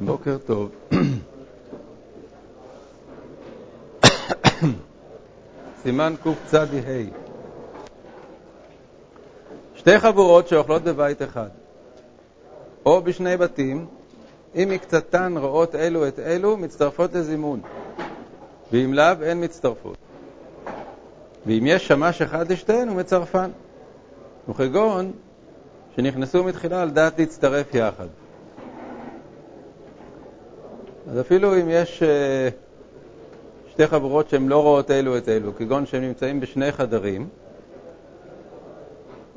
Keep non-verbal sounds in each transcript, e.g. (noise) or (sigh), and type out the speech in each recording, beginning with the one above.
בוקר טוב. סימן קצ"ה שתי חבורות שאוכלות בבית אחד, או בשני בתים, אם מקצתן רואות אלו את אלו, מצטרפות לזימון, ואם לאו, אין מצטרפות. ואם יש שמש אחד לשתיהן, הוא מצרפן. וכגון שנכנסו מתחילה על דעת להצטרף יחד. אז אפילו אם יש אה, שתי חבורות שהן לא רואות אלו את אלו, כגון שהן נמצאים בשני חדרים,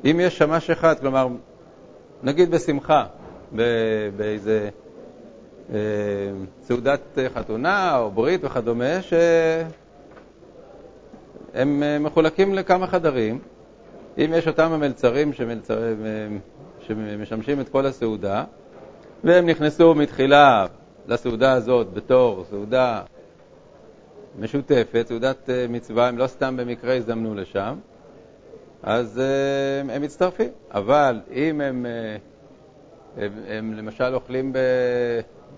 אם יש שמש אחד, כלומר, נגיד בשמחה, באיזה אה, סעודת חתונה או ברית וכדומה, שהם אה, מחולקים לכמה חדרים, אם יש אותם המלצרים שמלצר... שמשמשים את כל הסעודה, והם נכנסו מתחילה לסעודה הזאת בתור סעודה משותפת, סעודת אה, מצווה, הם לא סתם במקרה הזדמנו לשם, אז הם, הם מצטרפים. אבל אם הם, אה, הם, הם למשל אוכלים ב,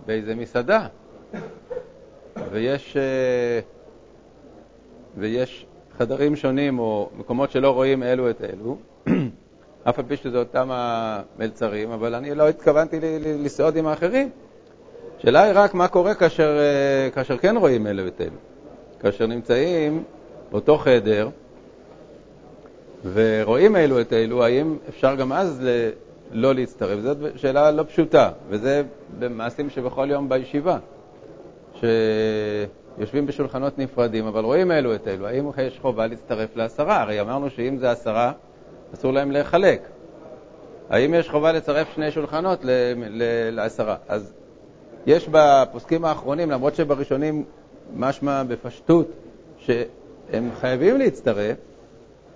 באיזה מסעדה, ויש, אה, ויש חדרים שונים או מקומות שלא רואים אלו את אלו, (clears throat) אף על פי שזה אותם המלצרים, אבל אני לא התכוונתי לסעוד עם האחרים. השאלה היא רק מה קורה כאשר, כאשר כן רואים אלו את אלו. כאשר נמצאים באותו חדר ורואים אלו את אלו, האם אפשר גם אז ל... לא להצטרף? זאת שאלה לא פשוטה, וזה במעשים שבכל יום בישיבה, שיושבים בשולחנות נפרדים, אבל רואים אלו את אלו. האם יש חובה להצטרף לעשרה? הרי אמרנו שאם זה עשרה, אסור להם לחלק. האם יש חובה לצרף שני שולחנות לעשרה? אז יש בפוסקים האחרונים, למרות שבראשונים משמע בפשטות שהם חייבים להצטרף,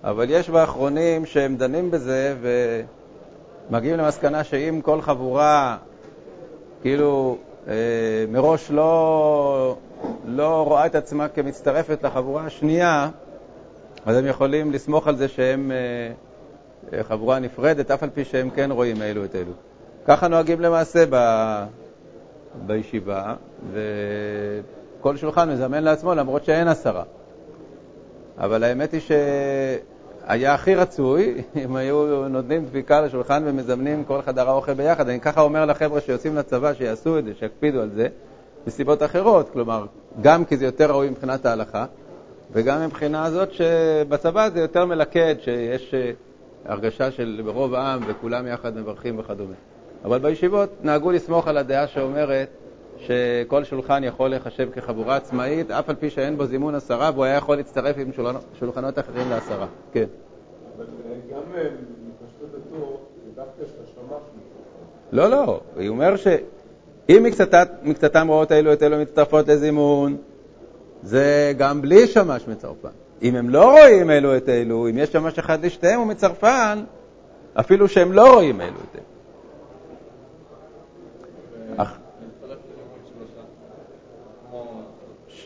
אבל יש באחרונים שהם דנים בזה ומגיעים למסקנה שאם כל חבורה כאילו אה, מראש לא, לא רואה את עצמה כמצטרפת לחבורה השנייה, אז הם יכולים לסמוך על זה שהם אה, חבורה נפרדת, אף על פי שהם כן רואים אלו את אלו. ככה נוהגים למעשה ב, בישיבה, וכל שולחן מזמן לעצמו למרות שאין עשרה. אבל האמת היא שהיה הכי רצוי (laughs) אם היו נותנים דביקה לשולחן ומזמנים כל חדר האוכל ביחד. אני ככה אומר לחבר'ה שיוצאים לצבא שיעשו את זה, שיקפידו על זה, מסיבות אחרות. כלומר, גם כי זה יותר ראוי מבחינת ההלכה, וגם מבחינה הזאת שבצבא זה יותר מלכד, שיש הרגשה של ברוב העם וכולם יחד מברכים וכדומה. אבל בישיבות נהגו לסמוך על הדעה שאומרת שכל שולחן יכול להיחשב כחבורה עצמאית, אף על פי שאין בו זימון עשרה, והוא היה יכול להצטרף עם שולחנות אחרים לעשרה. כן. אבל גם מפשטות הטור, זה דווקא שהשמש לא, לא, הוא אומר שאם מקצתם רואות אלו את אלו מצטרפות לזימון, זה גם בלי שמש מצרפן. אם הם לא רואים אלו את אלו, אם יש שמש אחד לשתיהם, הוא מצרפן, אפילו שהם לא רואים אלו את אלו.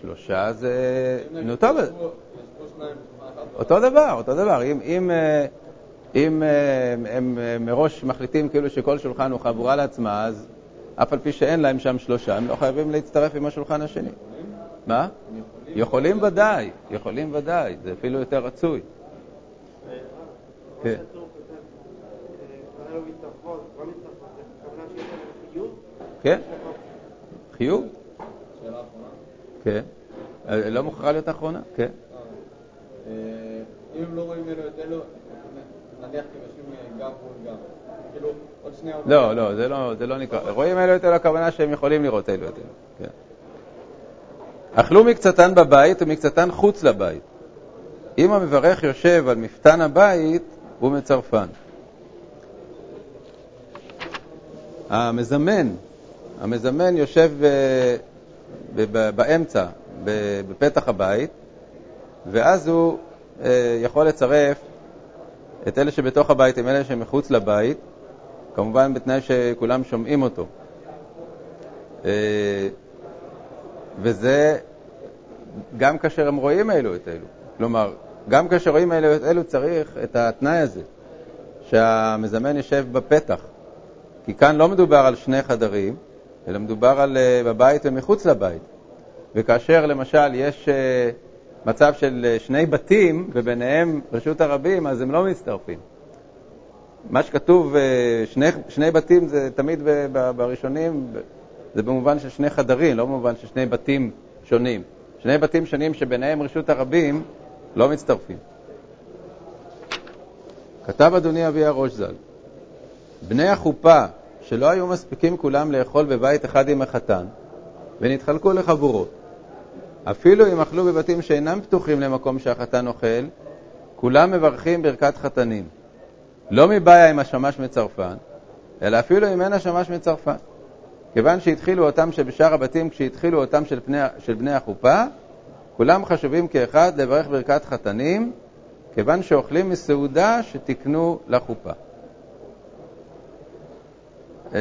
שלושה זה... נו טוב, אותו דבר, אותו דבר. אם, אם, אה, אם אה, הם אה, מראש מחליטים כאילו שכל שולחן הוא חבורה לעצמה, אז אף על פי שאין להם שם שלושה, הם לא חייבים להצטרף עם השולחן השני. מה? יכולים ודאי, יכולים ודאי, זה אפילו יותר רצוי. כן. כן, חיוב. כן. אה, לא מוכרחה להיות אחרונה? כן. אה, אם הם לא רואים אלו את אלו, נניח כי יושבים גב מול גב. כאילו, עוד שנייה... לא, לא, זה לא, זה לא נקרא. רואים אלו את אלו, הכוונה שהם יכולים לראות אלו את אלו. כן. אכלו מקצתן בבית ומקצתן חוץ לבית. אם המברך יושב על מפתן הבית, הוא מצרפן. המזמן, המזמן יושב באמצע, בפתח הבית, ואז הוא אה, יכול לצרף את אלה שבתוך הבית עם אלה שמחוץ לבית, כמובן בתנאי שכולם שומעים אותו. אה, וזה גם כאשר הם רואים אלו את אלו. כלומר, גם כאשר רואים אלו את אלו צריך את התנאי הזה, שהמזמן יושב בפתח. כי כאן לא מדובר על שני חדרים, אלא מדובר על uh, בבית ומחוץ לבית. וכאשר למשל יש uh, מצב של uh, שני בתים וביניהם רשות הרבים, אז הם לא מצטרפים. מה שכתוב, שני, שני בתים זה תמיד בראשונים, זה במובן של שני חדרים, לא במובן של שני בתים שונים. שני בתים שונים שביניהם רשות הרבים לא מצטרפים. כתב אדוני אבי הראש ז"ל, בני החופה שלא היו מספיקים כולם לאכול בבית אחד עם החתן, ונתחלקו לחבורות. אפילו אם אכלו בבתים שאינם פתוחים למקום שהחתן אוכל, כולם מברכים ברכת חתנים. לא מבעיה עם השמש מצרפן, אלא אפילו אם אין השמש מצרפן. כיוון שהתחילו אותם שבשאר הבתים, כשהתחילו אותם של, פני, של בני החופה, כולם חשובים כאחד לברך ברכת חתנים, כיוון שאוכלים מסעודה שתקנו לחופה. אה,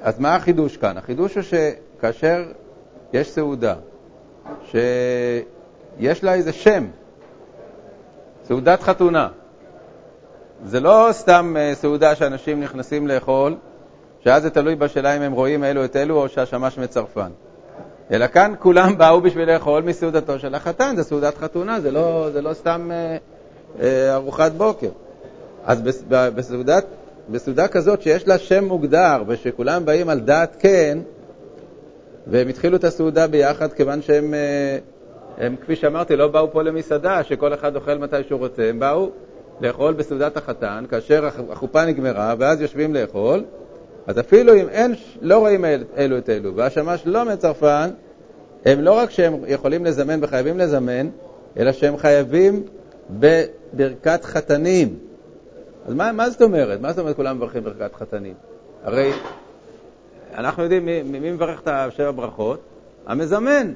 אז מה החידוש כאן? החידוש הוא שכאשר יש סעודה, שיש לה איזה שם, סעודת חתונה, זה לא סתם אה, סעודה שאנשים נכנסים לאכול, שאז זה תלוי בשאלה אם הם רואים אלו את אלו או שהשמש מצרפן. אלא כאן כולם באו בשביל לאכול מסעודתו של החתן, זה סעודת חתונה, זה לא, זה לא סתם אה, ארוחת בוקר. אז בסעודת, בסעודה כזאת שיש לה שם מוגדר ושכולם באים על דעת כן, והם התחילו את הסעודה ביחד כיוון שהם, אה, הם, כפי שאמרתי, לא באו פה למסעדה שכל אחד אוכל מתי שהוא רוצה, הם באו לאכול בסעודת החתן כאשר החופה נגמרה ואז יושבים לאכול, אז אפילו אם אין, לא רואים אלו את אלו והשמש לא מצרפן, הם לא רק שהם יכולים לזמן וחייבים לזמן, אלא שהם חייבים בברכת חתנים. אז מה, מה זאת אומרת? מה זאת אומרת כולם מברכים ברכת חתנים? הרי אנחנו יודעים מי, מי מברך את השבע ברכות? המזמן.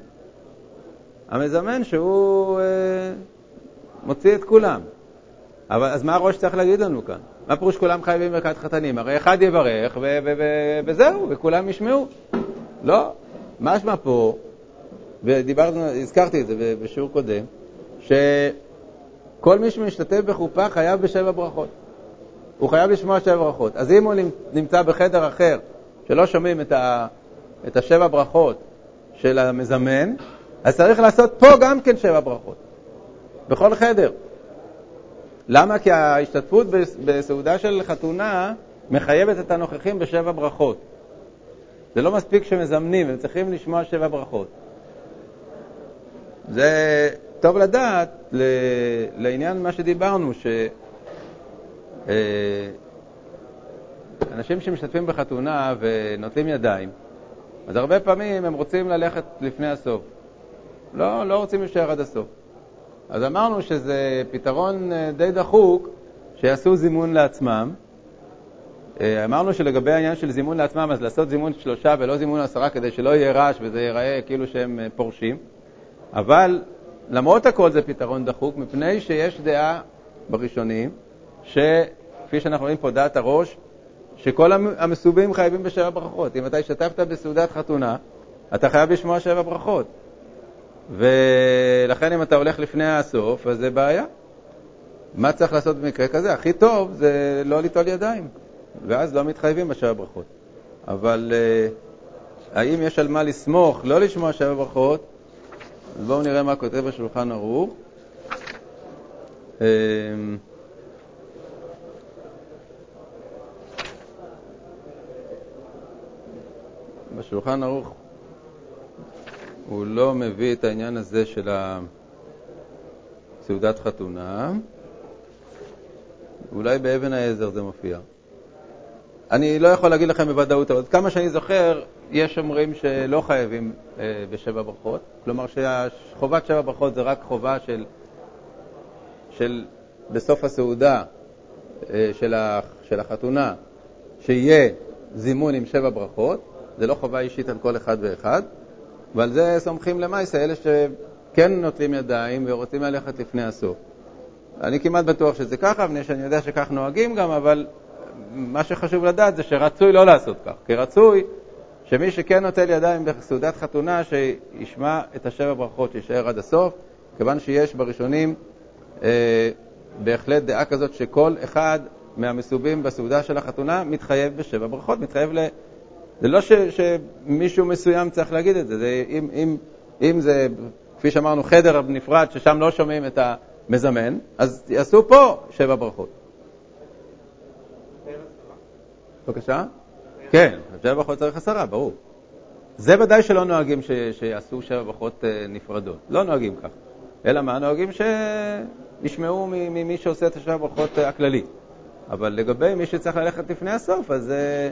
המזמן שהוא אה, מוציא את כולם. אבל אז מה הראש צריך להגיד לנו כאן? מה פירוש כולם חייבים ברכת חתנים? הרי אחד יברך וזהו, וכולם ישמעו. לא, משמע פה, ודיברנו, הזכרתי את זה בשיעור קודם, שכל מי שמשתתף בחופה חייב בשבע ברכות. הוא חייב לשמוע שבע ברכות. אז אם הוא נמצא בחדר אחר, שלא שומעים את, ה, את השבע ברכות של המזמן, אז צריך לעשות פה גם כן שבע ברכות, בכל חדר. למה? כי ההשתתפות בסעודה של חתונה מחייבת את הנוכחים בשבע ברכות. זה לא מספיק שמזמנים, הם צריכים לשמוע שבע ברכות. זה טוב לדעת לעניין מה שדיברנו, שאנשים שמשתתפים בחתונה ונוטלים ידיים, אז הרבה פעמים הם רוצים ללכת לפני הסוף. לא, לא רוצים להישאר עד הסוף. אז אמרנו שזה פתרון אה, די דחוק, שיעשו זימון לעצמם. אה, אמרנו שלגבי העניין של זימון לעצמם, אז לעשות זימון שלושה ולא זימון עשרה כדי שלא יהיה רעש וזה ייראה כאילו שהם אה, פורשים. אבל למרות הכל זה פתרון דחוק, מפני שיש דעה בראשונים, שכפי שאנחנו רואים פה, דעת הראש, שכל המסובים חייבים בשבע ברכות. אם אתה השתתפת בסעודת חתונה, אתה חייב לשמוע שבע ברכות. ולכן אם אתה הולך לפני הסוף, אז זה בעיה. מה צריך לעשות במקרה כזה? הכי טוב זה לא ליטול ידיים, ואז לא מתחייבים בשבע ברכות. אבל uh, האם יש על מה לסמוך, לא לשמוע שבע ברכות? אז בואו נראה מה כותב השולחן ערוך. Um, בשולחן ערוך הוא לא מביא את העניין הזה של סעודת חתונה. אולי באבן העזר זה מופיע. אני לא יכול להגיד לכם בוודאות, אבל כמה שאני זוכר, יש אומרים שלא חייבים אה, בשבע ברכות. כלומר שחובת שבע ברכות זה רק חובה של, של בסוף הסעודה אה, של, ה, של החתונה, שיהיה זימון עם שבע ברכות. זה לא חובה אישית על כל אחד ואחד. ועל זה סומכים למעשה אלה שכן נוטלים ידיים ורוצים ללכת לפני הסוף. אני כמעט בטוח שזה ככה, מפני שאני יודע שכך נוהגים גם, אבל מה שחשוב לדעת זה שרצוי לא לעשות כך, כי רצוי שמי שכן נוטל ידיים בסעודת חתונה, שישמע את השבע ברכות, שישאר עד הסוף, כיוון שיש בראשונים אה, בהחלט דעה כזאת שכל אחד מהמסובים בסעודה של החתונה מתחייב בשבע ברכות, מתחייב ל... זה לא ש, שמישהו מסוים צריך להגיד את זה, זה אם, אם, אם זה, כפי שאמרנו, חדר נפרד ששם לא שומעים את המזמן, אז יעשו פה שבע ברכות. בבקשה? כן, שבע ברכות צריך עשרה, ברור. זה ודאי שלא נוהגים ש, שיעשו שבע ברכות אה, נפרדות, לא נוהגים כך. אלא מה? נוהגים שישמעו ממי שעושה את השבע ברכות אה, הכללי. אבל לגבי מי שצריך ללכת לפני הסוף, אז אה,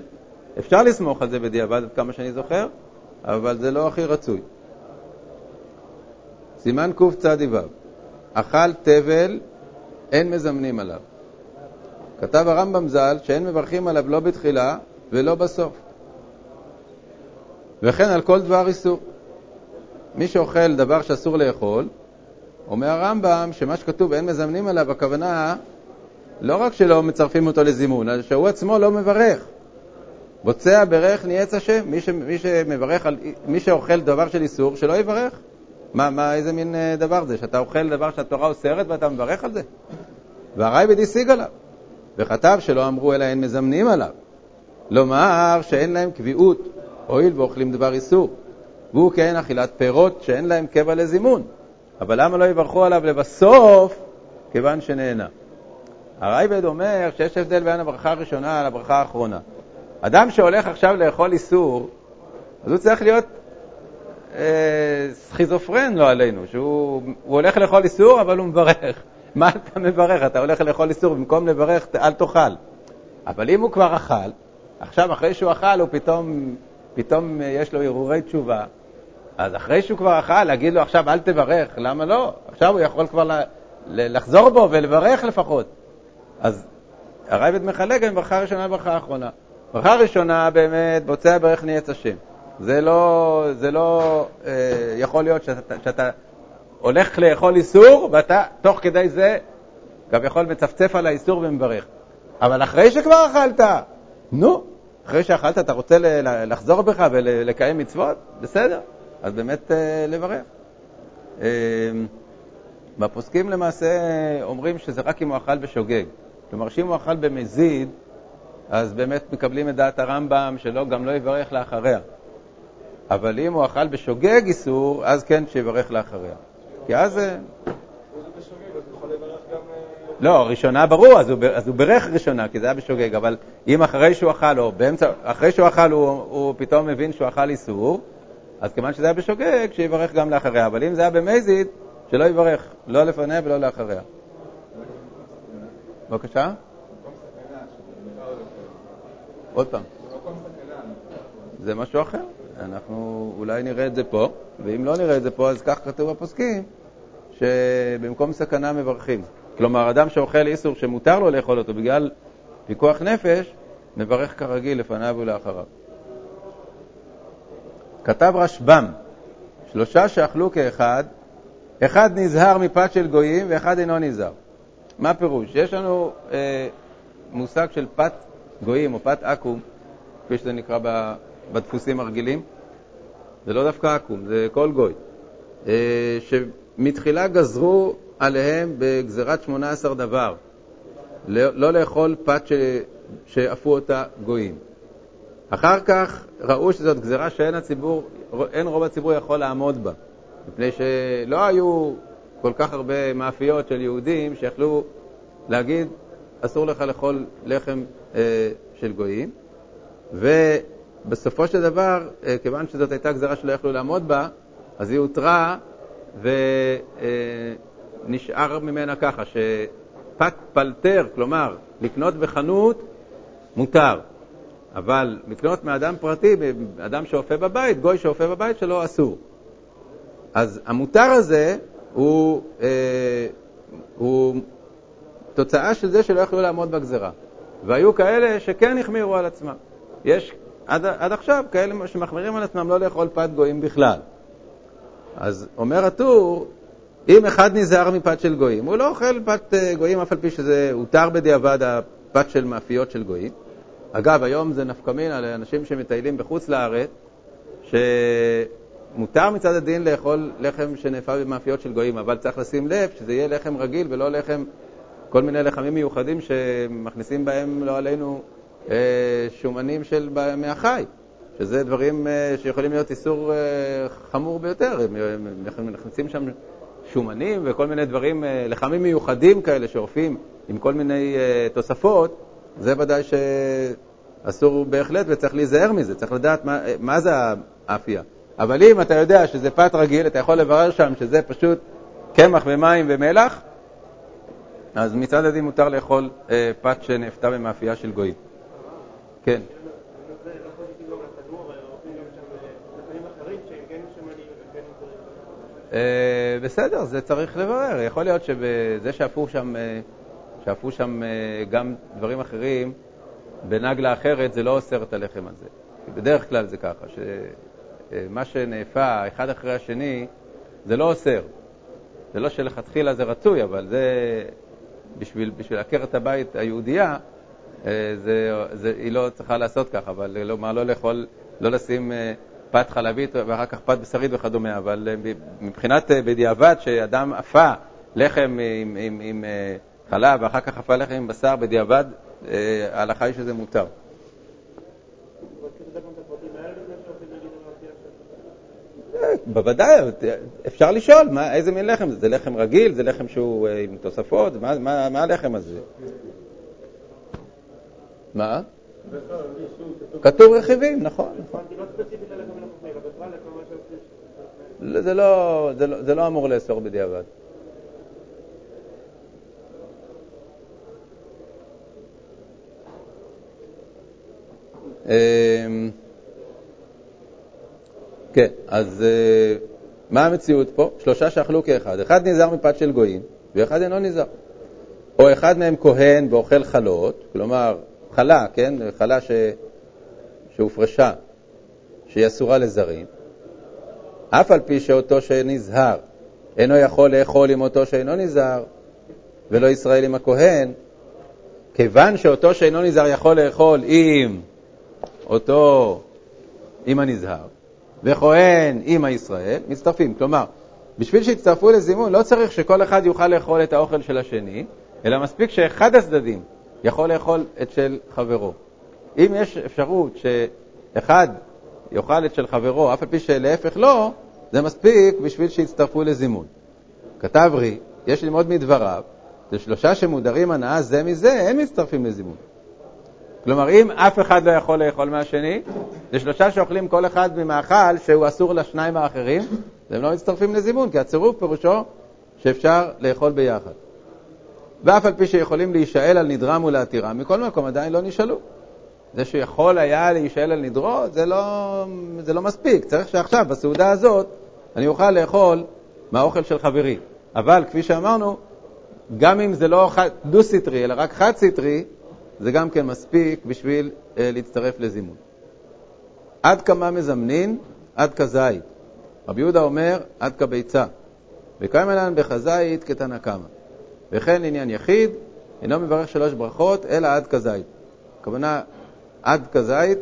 אפשר לסמוך על זה בדיעבד, עד כמה שאני זוכר, אבל זה לא הכי רצוי. סימן קצ"ו, אכל תבל, אין מזמנים עליו. כתב הרמב"ם ז"ל שאין מברכים עליו לא בתחילה ולא בסוף. וכן על כל דבר איסור. מי שאוכל דבר שאסור לאכול, אומר הרמב"ם שמה שכתוב אין מזמנים עליו, הכוונה לא רק שלא מצרפים אותו לזימון, אלא שהוא עצמו לא מברך. בוצע ברך ניאץ השם, מי, ש, מי שמברך על, מי שאוכל דבר של איסור, שלא יברך. מה, מה, איזה מין אה, דבר זה, שאתה אוכל דבר שהתורה אוסרת ואתה מברך על זה? והרייבד השיג עליו, וכתב שלא אמרו אלא אין מזמנים עליו. לומר שאין להם קביעות, הואיל ואוכלים דבר איסור. והוא כן אכילת פירות שאין להם קבע לזימון. אבל למה לא יברכו עליו לבסוף? כיוון שנהנה. הרייבד אומר שיש הבדל בין הברכה הראשונה לברכה האחרונה. אדם שהולך עכשיו לאכול איסור, אז הוא צריך להיות אה, סכיזופרן, לא עלינו, שהוא הולך לאכול איסור, אבל הוא מברך. מה אתה מברך? אתה הולך לאכול איסור, במקום לברך, אל תאכל. אבל אם הוא כבר אכל, עכשיו, אחרי שהוא אכל, הוא פתאום, פתאום יש לו הרהורי תשובה, אז אחרי שהוא כבר אכל, להגיד לו עכשיו אל תברך, למה לא? עכשיו הוא יכול כבר לחזור בו ולברך לפחות. אז הרייבד מחלק בין ברכה ראשונה לברכה האחרונה. ברכה ראשונה באמת, בוצע ברך נהיה השם. זה לא, זה לא אה, יכול להיות שאתה, שאתה הולך לאכול איסור, ואתה תוך כדי זה כביכול מצפצף על האיסור ומברך. אבל אחרי שכבר אכלת, נו, אחרי שאכלת אתה רוצה לחזור בך ולקיים מצוות? בסדר, אז באמת אה, לברך. אה, בפוסקים למעשה אומרים שזה רק אם הוא אכל בשוגג. כלומר, שאם הוא אכל במזיד, אז באמת מקבלים את דעת הרמב"ם שלא, גם לא יברך לאחריה. אבל אם הוא אכל בשוגג איסור, אז כן שיברך לאחריה. כי אז... לא, ראשונה ברור, אז הוא, אז הוא ברך ראשונה, כי זה היה בשוגג, אבל אם אחרי שהוא אכל, או באמצע, אחרי שהוא אכל הוא, הוא פתאום מבין שהוא אכל איסור, אז כיוון שזה היה בשוגג, שיברך גם לאחריה. אבל אם זה היה במזיד, שלא יברך, לא לפניה ולא לאחריה. בבקשה? עוד פעם. זה משהו אחר. אנחנו אולי נראה את זה פה, ואם לא נראה את זה פה, אז כך כתוב בפוסקים, שבמקום סכנה מברכים. כלומר, אדם שאוכל איסור שמותר לו לאכול אותו בגלל פיקוח נפש, מברך כרגיל לפניו ולאחריו. כתב רשב"ם, שלושה שאכלו כאחד, אחד נזהר מפת של גויים ואחד אינו נזהר. מה הפירוש? יש לנו אה, מושג של פת גויים או פת עכו"ם, כפי שזה נקרא בדפוסים הרגילים. זה לא דווקא עכו"ם, זה כל גוי. אה, שמתחילה גזרו עליהם בגזירת 18 דבר, לא, לא לאכול פת ש... שאפו אותה גויים. אחר כך ראו שזאת גזירה שאין הציבור, אין רוב הציבור יכול לעמוד בה, מפני שלא היו כל כך הרבה מאפיות של יהודים שיכלו להגיד, אסור לך לאכול לחם אה, של גויים, ובסופו של דבר, אה, כיוון שזאת הייתה גזירה שלא יכלו לעמוד בה, אז היא הותרה ונשאר אה, ממנה ככה, שפת פלטר, כלומר, לקנות בחנות, מותר. אבל לקנות מאדם פרטי, אדם שאופה בבית, גוי שאופה בבית שלו, אסור. אז המותר הזה הוא, אה, הוא תוצאה של זה שלא יכלו לעמוד בגזרה. והיו כאלה שכן החמירו על עצמם. יש עד, עד עכשיו כאלה שמחמירים על עצמם לא לאכול פת גויים בכלל. אז אומר הטור, אם אחד נזהר מפת של גויים, הוא לא אוכל פת אה, גויים אף על פי שזה הותר בדיעבד הפת של מאפיות של גויים. אגב, היום זה נפקא מינה לאנשים שמטיילים בחוץ לארץ, שמותר מצד הדין לאכול לחם שנאפה במאפיות של גויים, אבל צריך לשים לב שזה יהיה לחם רגיל ולא לחם כל מיני לחמים מיוחדים שמכניסים בהם, לא עלינו, אה, שומנים של מהחי, שזה דברים אה, שיכולים להיות איסור אה, חמור ביותר. הם מכניסים שם שומנים וכל מיני דברים, לחמים מיוחדים כאלה שאופים עם כל מיני תוספות, זה ודאי שאסור בהחלט וצריך להיזהר מזה, צריך לדעת מה, מה זה האפייה. אבל אם אתה יודע שזה פת רגיל, אתה יכול לברר שם שזה פשוט קמח ומים ומלח, אז מצד הדין מותר לאכול אה, פת שנאפתה במאפייה של גויים. כן. אה, בסדר, זה צריך לברר. יכול להיות שבזה שאפו שם, אה, שאפו שם אה, גם דברים אחרים, בנגלה אחרת זה לא אוסר את הלחם הזה. בדרך כלל זה ככה, שמה שנאפה אחד אחרי השני, זה לא אוסר. זה לא שלכתחילה זה רצוי, אבל זה בשביל, בשביל עקרת הבית היהודייה, אה, זה, זה, היא לא צריכה לעשות ככה, אבל כלומר לא לאכול, לא לשים אה, פת חלבית ואחר כך פת בשרית וכדומה, אבל אה, מבחינת בדיעבד שאדם אפה לחם עם, עם, עם חלב ואחר כך אפה לחם עם בשר, בדיעבד ההלכה היא שזה מותר. בוודאי, אפשר לשאול, מה, איזה מין לחם זה? זה לחם רגיל? זה לחם שהוא אה, עם תוספות? מה, מה, מה הלחם הזה? מה? כתוב רכיבים, נכון. זה לא, זה, לא, זה לא אמור לאסור בדיעבד. אמ... כן, אז uh, מה המציאות פה? שלושה שאכלו כאחד. אחד נזהר מפת של גויים, ואחד אינו נזהר. או אחד מהם כהן ואוכל חלות, כלומר, חלה, כן? חלה ש... שהופרשה, שהיא אסורה לזרים, אף על פי שאותו שנזהר אינו יכול לאכול עם אותו שאינו נזהר, ולא ישראל עם הכהן, כיוון שאותו שאינו נזהר יכול לאכול עם אותו, עם הנזהר, וכהן עם הישראל, מצטרפים. כלומר, בשביל שיצטרפו לזימון לא צריך שכל אחד יוכל לאכול את האוכל של השני, אלא מספיק שאחד הצדדים יכול לאכול את של חברו. אם יש אפשרות שאחד יאכל את של חברו, אף על פי שלהפך לא, זה מספיק בשביל שיצטרפו לזימון. כתב רי, יש ללמוד מדבריו, זה שלושה שמודרים הנאה זה מזה, הם מצטרפים לזימון. כלומר, אם אף אחד לא יכול לאכול מהשני, זה שלושה שאוכלים כל אחד ממאכל שהוא אסור לשניים האחרים, והם לא מצטרפים לזימון, כי הצירוף פירושו שאפשר לאכול ביחד. ואף על פי שיכולים להישאל על נדרם ולהתירם, מכל מקום עדיין לא נשאלו. זה שיכול היה להישאל על נדרו, זה לא, זה לא מספיק. צריך שעכשיו, בסעודה הזאת, אני אוכל לאכול מהאוכל של חברי. אבל, כפי שאמרנו, גם אם זה לא דו-סטרי, אלא רק חד-סטרי, זה גם כן מספיק בשביל אה, להצטרף לזימון. עד כמה מזמנין? עד כזית. רבי יהודה אומר, עד כביצה. וקיים אלינו בחזית כתנא קמא. וכן לעניין יחיד, אינו מברך שלוש ברכות, אלא עד כזית. הכוונה עד כזית,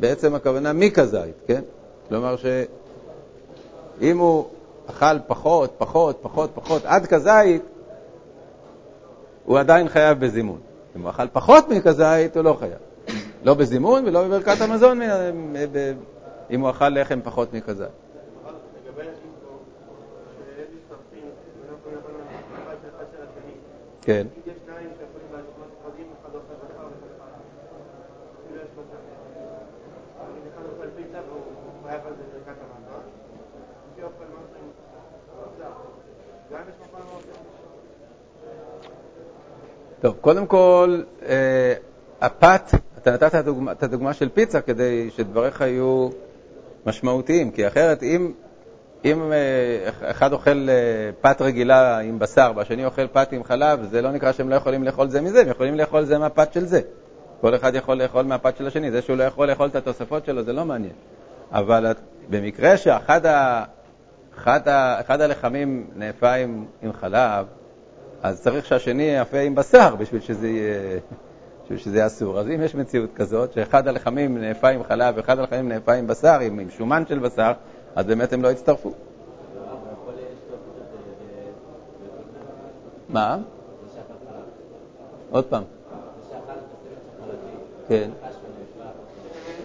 בעצם הכוונה מכזית, כן? כלומר שאם הוא אכל פחות, פחות, פחות, פחות, עד כזית, הוא עדיין חייב בזימון. אם הוא אכל פחות מכזית, הוא לא חייב. לא בזימון ולא בברכת המזון, אם הוא אכל לחם פחות מכזית. כן. טוב, קודם כל, אה, הפת, אתה נתת את הדוגמה של פיצה כדי שדבריך יהיו משמעותיים, כי אחרת אם, אם אה, אחד אוכל אה, פת רגילה עם בשר והשני אוכל פת עם חלב, זה לא נקרא שהם לא יכולים לאכול זה מזה, הם יכולים לאכול זה מהפת של זה. כל אחד יכול לאכול מהפת של השני, זה שהוא לא יכול לאכול את התוספות שלו זה לא מעניין. אבל במקרה שאחד ה, אחד ה, אחד הלחמים נאפה עם, עם חלב, אז צריך שהשני יפה עם בשר בשביל שזה יהיה, בשביל שזה אסור. אז אם יש מציאות כזאת, שאחד הלחמים נאפה עם חלב ואחד הלחמים נאפה עם בשר, עם, עם שומן של בשר, אז באמת הם לא יצטרפו. מה? עוד פעם. כן.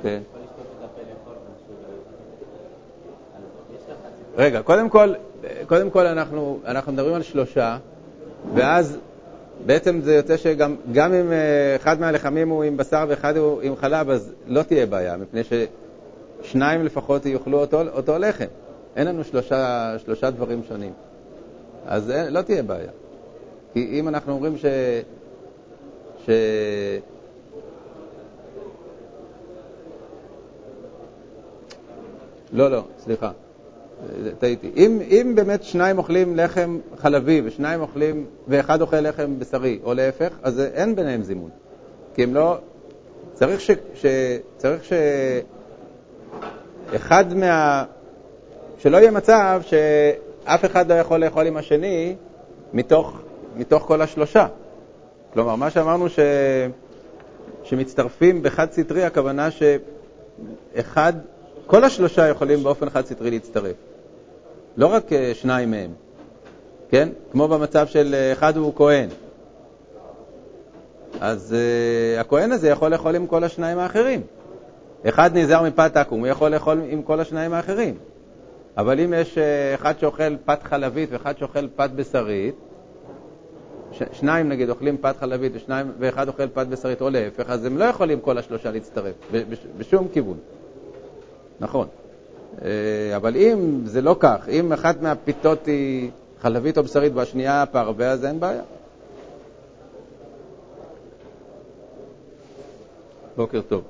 כן. רגע, קודם כל, קודם כל אנחנו, אנחנו מדברים על שלושה, ואז בעצם זה יוצא שגם גם אם אה, אחד מהלחמים הוא עם בשר ואחד הוא עם חלב, אז לא תהיה בעיה, מפני ששניים לפחות יאכלו אותו, אותו לחם. אין לנו שלושה, שלושה דברים שונים. אז אין, לא תהיה בעיה. כי אם אנחנו אומרים ש... ש... לא, לא, סליחה, טעיתי. אם, אם באמת שניים אוכלים לחם חלבי ושניים אוכלים, ואחד אוכל לחם בשרי, או להפך, אז אין ביניהם זימון. כי הם לא... צריך ש... ש... צריך ש... אחד מה... שלא יהיה מצב שאף אחד לא יכול לאכול עם השני מתוך, מתוך כל השלושה. כלומר, מה שאמרנו ש... שמצטרפים בחד סטרי, הכוונה שאחד, כל השלושה יכולים באופן חד סטרי להצטרף. לא רק אה, שניים מהם, כן? כמו במצב של אה, אחד הוא כהן. אז uh, הכהן הזה יכול לאכול עם כל השניים האחרים. אחד נזהר מפת עקום, הוא יכול לאכול עם כל השניים האחרים. אבל אם יש uh, אחד שאוכל פת חלבית ואחד שאוכל פת בשרית, ש- שניים נגיד אוכלים פת חלבית ושניים, ואחד אוכל פת בשרית או להפך, אז הם לא יכולים כל השלושה להצטרף, בשום כיוון. נכון. אה, אבל אם זה לא כך, אם אחת מהפיתות היא חלבית או בשרית והשנייה פרווה, אז אין בעיה. בוקר טוב.